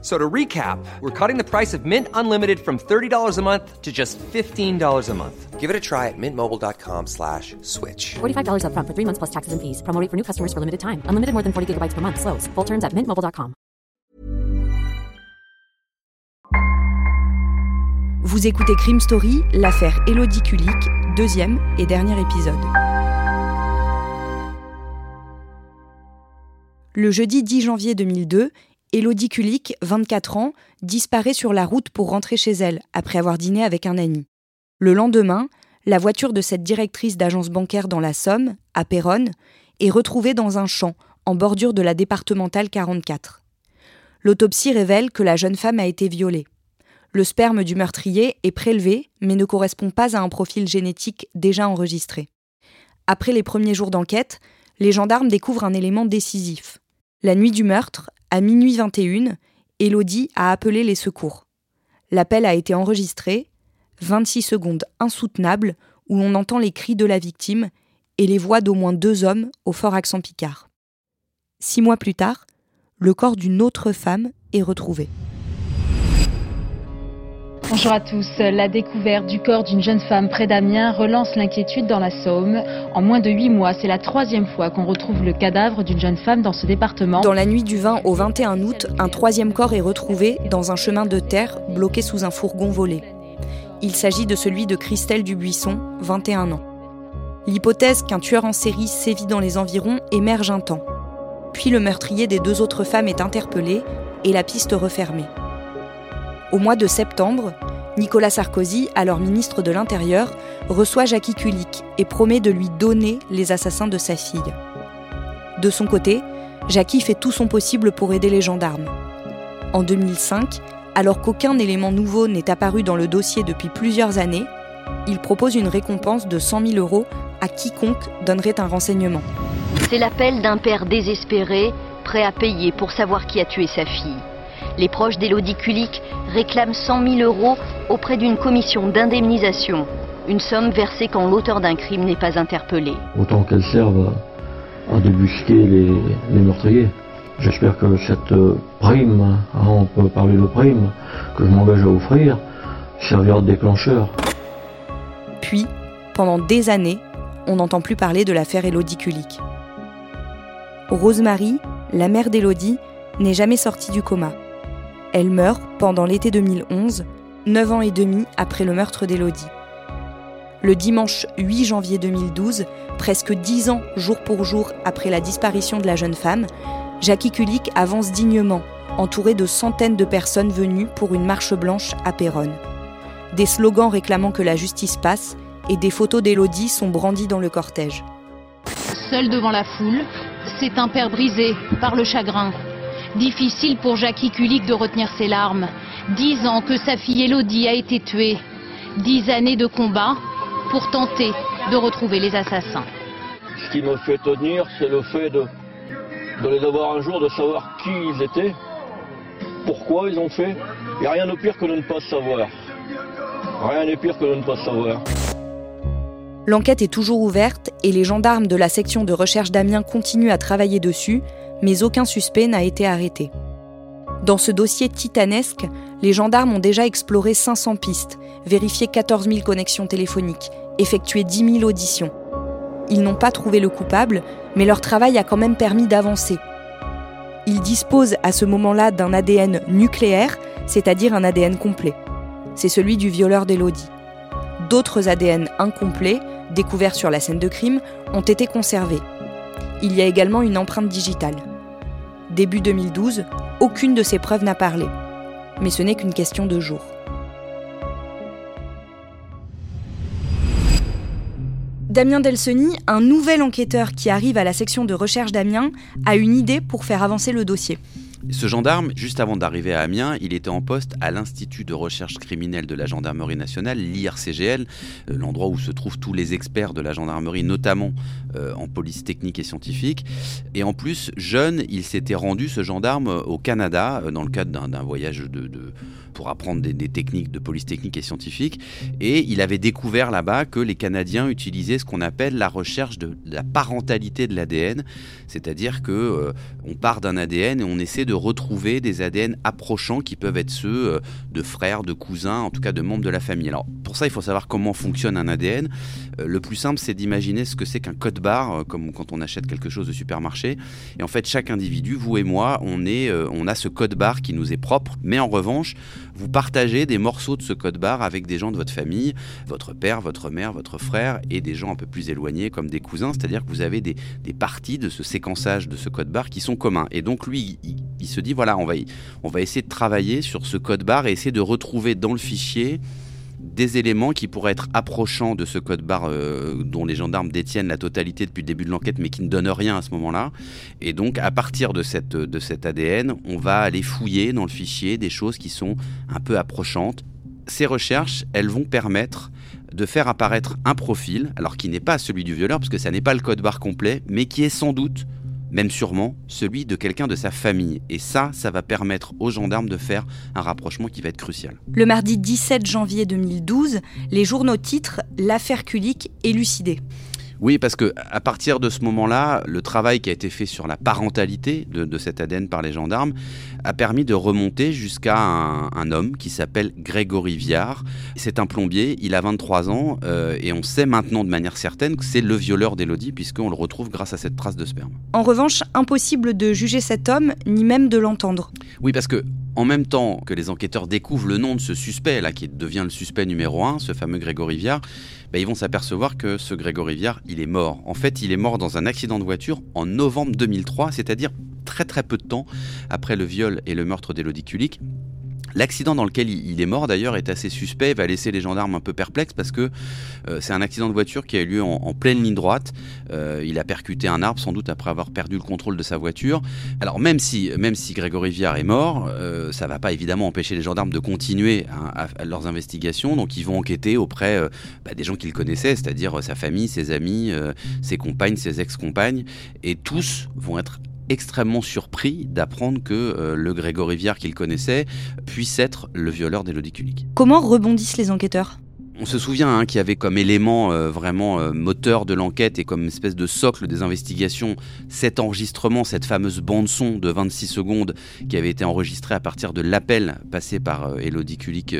So to recap, we're cutting the price of Mint Unlimited from $30 a month to just $15 a month. Give it a try at mintmobile.com slash switch. $45 upfront for three months plus taxes and fees. Promo rate for new customers for limited time. Unlimited more than 40 gigabytes per month. Slows. Full terms at mintmobile.com. Vous écoutez Crime Story, l'affaire Elodie Kulik, deuxième et dernier épisode. Le jeudi 10 janvier 2002, Elodie Kulik, 24 ans, disparaît sur la route pour rentrer chez elle après avoir dîné avec un ami. Le lendemain, la voiture de cette directrice d'agence bancaire dans la Somme, à Péronne, est retrouvée dans un champ en bordure de la départementale 44. L'autopsie révèle que la jeune femme a été violée. Le sperme du meurtrier est prélevé, mais ne correspond pas à un profil génétique déjà enregistré. Après les premiers jours d'enquête, les gendarmes découvrent un élément décisif. La nuit du meurtre, à minuit 21, Elodie a appelé les secours. L'appel a été enregistré, 26 secondes insoutenables où on entend les cris de la victime et les voix d'au moins deux hommes au fort accent picard. Six mois plus tard, le corps d'une autre femme est retrouvé. Bonjour à tous. La découverte du corps d'une jeune femme près d'Amiens relance l'inquiétude dans la Somme. En moins de huit mois, c'est la troisième fois qu'on retrouve le cadavre d'une jeune femme dans ce département. Dans la nuit du 20 au 21 août, un troisième corps est retrouvé dans un chemin de terre bloqué sous un fourgon volé. Il s'agit de celui de Christelle Dubuisson, 21 ans. L'hypothèse qu'un tueur en série sévit dans les environs émerge un temps. Puis le meurtrier des deux autres femmes est interpellé et la piste refermée. Au mois de septembre, Nicolas Sarkozy, alors ministre de l'Intérieur, reçoit Jackie Kulik et promet de lui donner les assassins de sa fille. De son côté, Jackie fait tout son possible pour aider les gendarmes. En 2005, alors qu'aucun élément nouveau n'est apparu dans le dossier depuis plusieurs années, il propose une récompense de 100 000 euros à quiconque donnerait un renseignement. C'est l'appel d'un père désespéré, prêt à payer pour savoir qui a tué sa fille. Les proches d'Élodie Kulik réclament 100 000 euros auprès d'une commission d'indemnisation, une somme versée quand l'auteur d'un crime n'est pas interpellé. Autant qu'elle serve à, débusquer les, les meurtriers. J'espère que cette prime, hein, on peut parler de prime, que je m'engage à offrir, servira de déclencheur. Puis, pendant des années, on n'entend plus parler de l'affaire Élodie Kulik. Rosemary, la mère d'Élodie, n'est jamais sortie du coma. Elle meurt pendant l'été 2011, neuf ans et demi après le meurtre d'Élodie. Le dimanche 8 janvier 2012, presque dix ans jour pour jour après la disparition de la jeune femme, Jackie Kulik avance dignement, entouré de centaines de personnes venues pour une marche blanche à Péronne. Des slogans réclamant que la justice passe et des photos d'Élodie sont brandies dans le cortège. Seul devant la foule, c'est un père brisé par le chagrin. Difficile pour Jackie Kulik de retenir ses larmes. Dix ans que sa fille Elodie a été tuée. Dix années de combat pour tenter de retrouver les assassins. Ce qui me fait tenir, c'est le fait de, de les avoir un jour, de savoir qui ils étaient, pourquoi ils ont fait. Il n'y a rien de pire que de ne pas savoir. Rien n'est pire que de ne pas savoir. L'enquête est toujours ouverte et les gendarmes de la section de recherche d'Amiens continuent à travailler dessus, mais aucun suspect n'a été arrêté. Dans ce dossier titanesque, les gendarmes ont déjà exploré 500 pistes, vérifié 14 000 connexions téléphoniques, effectué 10 000 auditions. Ils n'ont pas trouvé le coupable, mais leur travail a quand même permis d'avancer. Ils disposent à ce moment-là d'un ADN nucléaire, c'est-à-dire un ADN complet. C'est celui du violeur d'Elodie. D'autres ADN incomplets, découverts sur la scène de crime, ont été conservés. Il y a également une empreinte digitale. Début 2012, aucune de ces preuves n'a parlé. Mais ce n'est qu'une question de jours. Damien Delseny, un nouvel enquêteur qui arrive à la section de recherche d'Amiens, a une idée pour faire avancer le dossier. Ce gendarme, juste avant d'arriver à Amiens, il était en poste à l'Institut de recherche criminelle de la gendarmerie nationale, l'IRCGL, euh, l'endroit où se trouvent tous les experts de la gendarmerie, notamment euh, en police technique et scientifique. Et en plus, jeune, il s'était rendu, ce gendarme, au Canada, euh, dans le cadre d'un voyage de, pour apprendre des, techniques de police technique et scientifique. Et il avait découvert là-bas que les Canadiens utilisaient ce qu'on appelle la recherche de, la parentalité de l'ADN, c'est-à-dire que on part d'un ADN et on essaie de retrouver des ADN approchants qui peuvent être ceux euh, de frères, de cousins, en tout cas de membres de la famille. Alors pour ça, il faut savoir comment fonctionne un ADN. Euh, le plus simple, c'est d'imaginer ce que c'est qu'un code barre, euh, comme quand on achète quelque chose de supermarché. Et en fait, chaque individu, vous et moi, on, est, on a ce code barre qui nous est propre, mais en revanche, vous partagez des morceaux de ce code barre avec des gens de votre famille, votre père, votre mère, votre frère et des gens un peu plus éloignés comme des cousins, c'est-à-dire que vous avez des, des, parties de ce séquençage de ce code barre qui sont communs. Et donc lui, il, se dit voilà, on va, on va essayer de travailler sur ce code barre et essayer de retrouver dans le fichier des éléments qui pourraient être approchants de ce code barre euh, dont les gendarmes détiennent la totalité depuis le début de l'enquête mais qui ne donnent rien à ce moment-là. Et donc à partir de, cette, de cet ADN, on va aller fouiller dans le fichier des choses qui sont un peu approchantes. Ces recherches, elles vont permettre de faire apparaître un profil, alors qui n'est pas celui du violeur, parce que ça n'est pas le code barre complet, mais qui est sans doute même sûrement celui de quelqu'un de sa famille. Et ça, ça va permettre aux gendarmes de faire un rapprochement qui va être crucial. Le mardi 17 janvier 2012, les journaux titrent L'affaire Kulik élucidée. Oui, parce que à partir de ce moment-là, le travail qui a été fait sur la parentalité de, de, cet ADN par les gendarmes a permis de remonter jusqu'à un, un, homme qui s'appelle Grégory Viard. C'est un plombier, il a 23 ans euh, et on sait maintenant de manière certaine que c'est le violeur d'Elodie puisqu'on le retrouve grâce à cette trace de sperme. En revanche, impossible de juger cet homme ni même de l'entendre. Oui, parce que en même temps que les enquêteurs découvrent le nom de ce suspect, là, qui devient le suspect numéro un, ce fameux Grégory Viard, ben, ils vont s'apercevoir que ce Grégory Viard, il est mort. En fait, il est mort dans un accident de voiture en novembre 2003, c'est-à-dire très très peu de temps après le viol et le meurtre d'Élodie Kulik. L'accident dans lequel il est mort d'ailleurs est assez suspect, va laisser les gendarmes un peu perplexes parce que euh, c'est un accident de voiture qui a eu lieu en, pleine ligne droite. Euh, il a percuté un arbre sans doute après avoir perdu le contrôle de sa voiture. Alors même si, même si Grégory Viard est mort, euh, ça va pas évidemment empêcher les gendarmes de continuer à, leurs investigations. Donc ils vont enquêter auprès euh, bah, des gens qu'ils connaissaient, c'est-à-dire sa famille, ses amis, ses compagnes, ses ex-compagnes. Et tous vont être extrêmement surpris d'apprendre que euh, le Grégory Viard qu'il connaissait puisse être le violeur d'Élodie Kulik. Comment rebondissent les enquêteurs? On se souvient hein, qu'il y avait comme élément euh, vraiment euh, moteur de l'enquête et comme espèce de socle des investigations cet enregistrement, cette fameuse bande-son de 26 secondes qui avait été enregistrée à partir de l'appel passé par euh, Elodie Kulik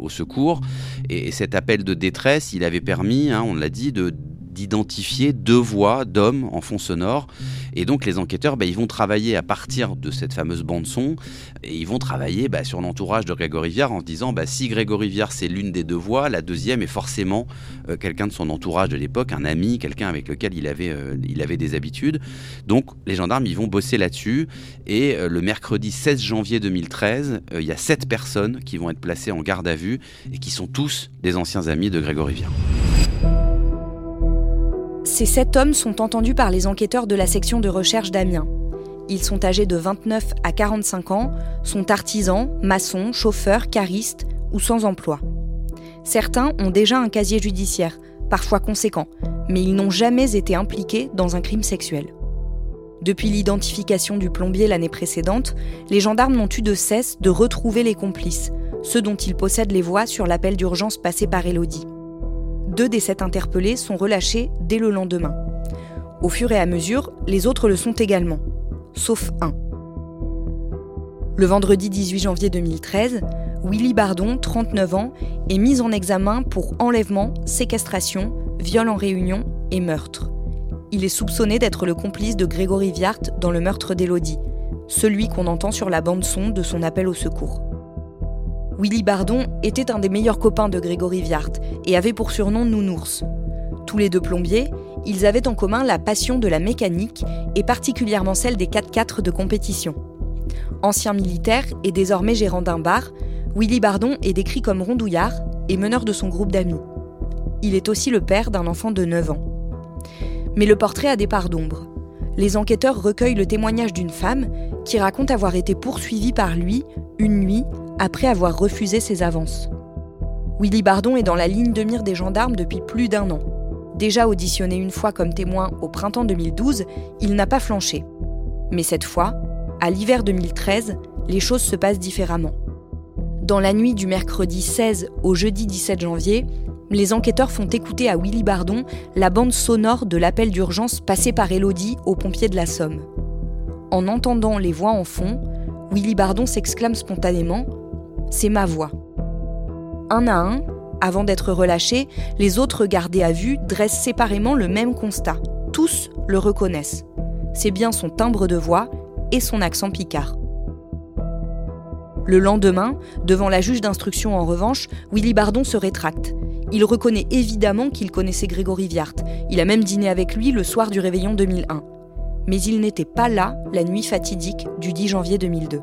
au secours. Et, et, cet appel de détresse, il avait permis, hein, on l'a dit, de d'identifier deux voix d'hommes en fond sonore. Et donc les enquêteurs, bah, ils vont travailler à partir de cette fameuse bande son, et ils vont travailler bah, sur l'entourage de Grégory Viard en se disant, bah, si Grégory Viard c'est l'une des deux voix, la deuxième est forcément euh, quelqu'un de son entourage de l'époque, un ami, quelqu'un avec lequel il avait, euh, il avait des habitudes. Donc les gendarmes, ils vont bosser là-dessus, et euh, le mercredi 16 janvier 2013, il y a sept personnes qui vont être placées en garde à vue, et qui sont tous des anciens amis de Grégory Viard. Ces sept hommes sont entendus par les enquêteurs de la section de recherche d'Amiens. Ils sont âgés de 29 à 45 ans, sont artisans, maçons, chauffeurs, caristes ou sans emploi. Certains ont déjà un casier judiciaire, parfois conséquent, mais ils n'ont jamais été impliqués dans un crime sexuel. Depuis l'identification du plombier l'année précédente, les gendarmes n'ont eu de cesse de retrouver les complices, ceux dont ils possèdent les voix sur l'appel d'urgence passé par Elodie deux des sept interpellés sont relâchés dès le lendemain. Au fur et à mesure, les autres le sont également, sauf un. Le vendredi 18 janvier 2013, Willy Bardon, 39 ans, est mis en examen pour enlèvement, séquestration, viol en réunion et meurtre. Il est soupçonné d'être le complice de Grégory Viart dans le meurtre d'Élodie, celui qu'on entend sur la bande-son de son appel au secours. Willy Bardon était un des meilleurs copains de Grégory Viart et avait pour surnom Nounours. Tous les deux plombiers, ils avaient en commun la passion de la mécanique et particulièrement celle des 4x4 de compétition. Ancien militaire et désormais gérant d'un bar, Willy Bardon est décrit comme rondouillard et meneur de son groupe d'amis. Il est aussi le père d'un enfant de 9 ans. Mais le portrait a des parts d'ombre. les enquêteurs recueillent le témoignage d'une femme qui raconte avoir été poursuivie par lui une nuit après avoir refusé ses avances. Willy Bardon est dans la ligne de mire des gendarmes depuis plus d'un an. Déjà auditionné une fois comme témoin au printemps 2012, il n'a pas flanché. Mais cette fois, à l'hiver 2013, les choses se passent différemment. Dans la nuit du mercredi 16 au jeudi 17 janvier, les enquêteurs font écouter à Willy Bardon la bande sonore de l'appel d'urgence passé par Elodie aux pompiers de la Somme. En entendant les voix en fond, Willy Bardon s'exclame spontanément C'est ma voix. Un à un, avant d'être relâchés, les autres gardés à vue dressent séparément le même constat. Tous le reconnaissent. C'est bien son timbre de voix et son accent picard. Le lendemain, devant la juge d'instruction en revanche, Willy Bardon se rétracte. Il reconnaît évidemment qu'il connaissait Grégory Viart. Il a même dîné avec lui le soir du réveillon 2001. Mais il n'était pas là la nuit fatidique du 10 janvier 2002.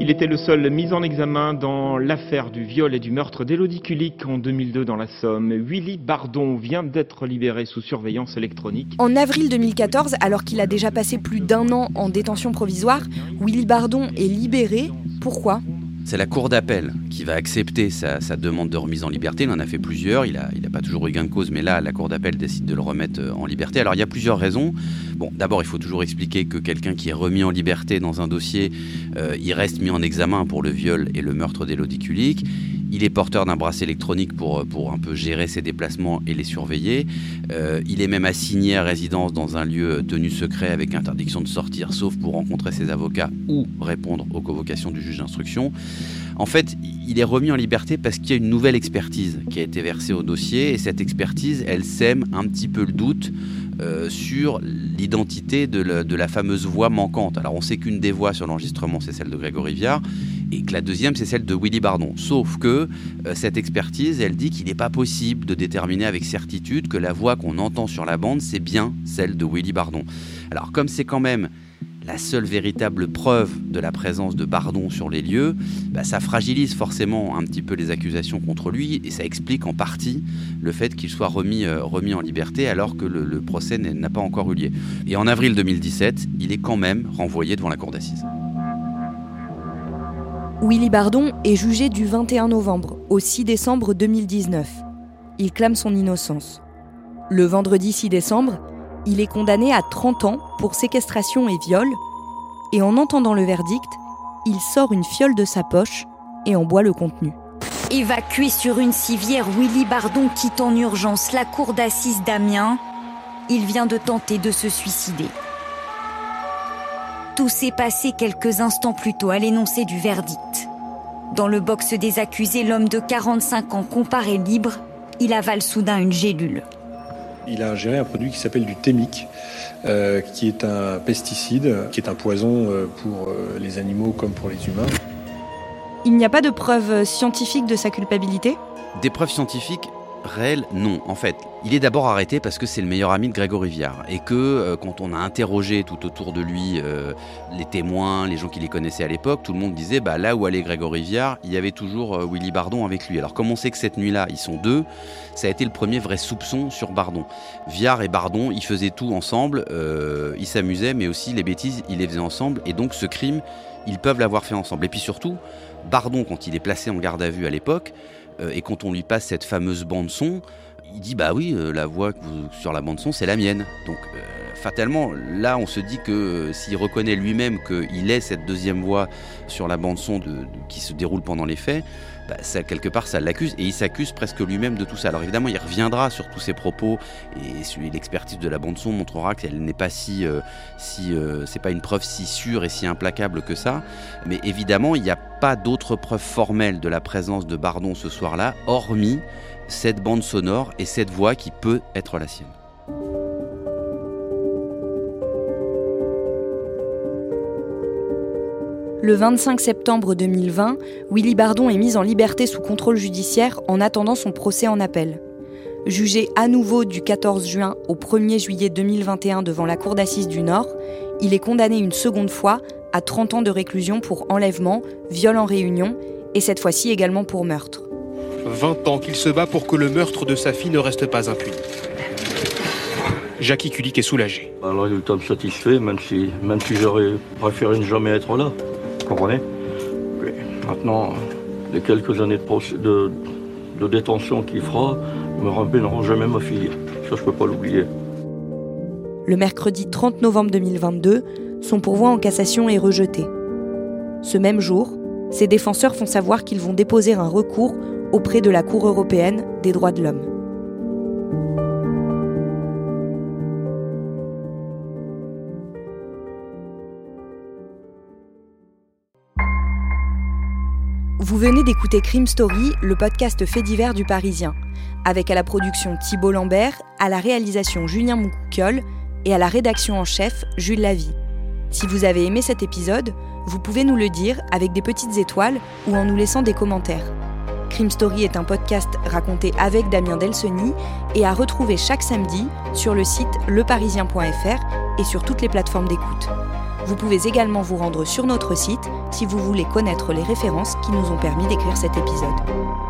Il était le seul mis en examen dans l'affaire du viol et du meurtre d'Élodie Kulik en 2002 dans la Somme. Willy Bardon vient d'être libéré sous surveillance électronique. En avril 2014, alors qu'il a déjà passé plus d'un an en détention provisoire, Willy Bardon est libéré. Pourquoi? C'est la cour d'appel qui va accepter sa, demande de remise en liberté. Il en a fait plusieurs. Il n'a pas toujours eu gain de cause, mais là, la cour d'appel décide de le remettre euh, en liberté. Alors, il y a plusieurs raisons. Bon, d'abord, il faut toujours expliquer que quelqu'un qui est remis en liberté dans un dossier, euh, il reste mis en examen pour le viol et le meurtre d'Élodie Kulik. Il est porteur d'un bracelet électronique pour, pour un peu gérer ses déplacements et les surveiller. Euh, il est même assigné à résidence dans un lieu tenu secret avec interdiction de sortir, sauf pour rencontrer ses avocats ou répondre aux convocations du juge d'instruction. En fait, il est remis en liberté parce qu'il y a une nouvelle expertise qui a été versée au dossier et cette expertise, elle sème un petit peu le doute euh, sur l'identité de, la fameuse voix manquante. Alors on sait qu'une des voix sur l'enregistrement c'est celle de Grégory Viard et que la deuxième c'est celle de Willy Bardon. Sauf que euh, cette expertise elle dit qu'il n'est pas possible de déterminer avec certitude que la voix qu'on entend sur la bande c'est bien celle de Willy Bardon. Alors comme c'est quand même la seule véritable preuve de la présence de Bardon sur les lieux, bah, ça fragilise forcément un petit peu les accusations contre lui et ça explique en partie le fait qu'il soit remis, euh, en liberté alors que le, le procès n'a pas encore eu lieu. Et en avril 2017, il est quand même renvoyé devant la cour d'assises. Willy Bardon est jugé du 21 novembre au 6 décembre 2019. Il clame son innocence. Le vendredi 6 décembre, il est condamné à 30 ans pour séquestration et viol, et en entendant le verdict, il sort une fiole de sa poche et en boit le contenu. Évacué sur une civière, Willy Bardon quitte en urgence la cour d'assises d'Amiens. Il vient de tenter de se suicider. Tout s'est passé quelques instants plus tôt à l'énoncé du verdict. Dans le box des accusés, l'homme de 45 ans comparé libre, il avale soudain une gélule. Il a ingéré un produit qui s'appelle du thémique, euh, qui est un pesticide, qui est un poison euh, pour euh, les animaux comme pour les humains. Il n'y a pas de preuves scientifiques de sa culpabilité? Des preuves scientifiques réel, non. En fait, il est d'abord arrêté parce que c'est le meilleur ami de Grégory Viard et que euh, quand on a interrogé tout autour de lui euh, les témoins, les gens qui les connaissaient à l'époque, tout le monde disait bah là où allait Grégory Viard, il y avait toujours euh, Willy Bardon avec lui. Alors comme on sait que cette nuit-là, ils sont deux, ça a été le premier vrai soupçon sur Bardon. Viard et Bardon, ils faisaient tout ensemble, ils s'amusaient, mais aussi les bêtises, ils les faisaient ensemble et donc ce crime, ils peuvent l'avoir fait ensemble. Et puis surtout, Bardon, quand il est placé en garde à vue à l'époque, et quand on lui passe cette fameuse bande son, il dit bah oui, euh, la voix sur la bande son, c'est la mienne. Donc euh, fatalement, là, on se dit que s'il reconnaît lui-même qu'il est cette deuxième voix sur la bande son qui se déroule pendant les faits, bah, quelque part, ça l'accuse et il s'accuse presque lui-même de tout ça. Alors évidemment, il reviendra sur tous ses propos et l'expertise de la bande son montrera qu'elle n'est pas si, c'est pas une preuve si sûre et si implacable que ça. Mais évidemment, il n'y a pas d'autres preuves formelles de la présence de Bardon ce soir-là, hormis cette bande sonore et cette voix qui peut être la sienne. Le 25 septembre 2020, Willy Bardon est mis en liberté sous contrôle judiciaire en attendant son procès en appel. Jugé à nouveau du 14 juin au 1er juillet 2021 devant la Cour d'assises du Nord, il est condamné une seconde fois à 30 ans de réclusion pour enlèvement, viol en réunion et cette fois-ci également pour meurtre. 20 ans qu'il se bat pour que le meurtre de sa fille ne reste pas impuni. Jackie Kulik est soulagé. Un résultat me satisfait, même si, même si j'aurais préféré ne jamais être là. Vous comprenez? Mais Maintenant, les quelques années de, de, de détention qu'il fera me ramèneront jamais ma fille. Ça, je peux pas l'oublier. Le mercredi 30 novembre 2022, son pourvoi en cassation est rejeté. Ce même jour, ses défenseurs font savoir qu'ils vont déposer un recours auprès de la Cour européenne des droits de l'homme. Vous venez d'écouter Crime Story, le podcast fait divers du Parisien, avec à la production Thibault Lambert, à la réalisation Julien Moncouquiole et à la rédaction en chef Jules Lavie. Si vous avez aimé cet épisode, vous pouvez nous le dire avec des petites étoiles ou en nous laissant des commentaires. Crime Story est un podcast raconté avec Damien Delseny et à retrouver chaque samedi sur le site leparisien.fr et sur toutes les plateformes d'écoute. Vous pouvez également vous rendre sur notre site si vous voulez connaître les références qui nous ont permis d'écrire cet épisode.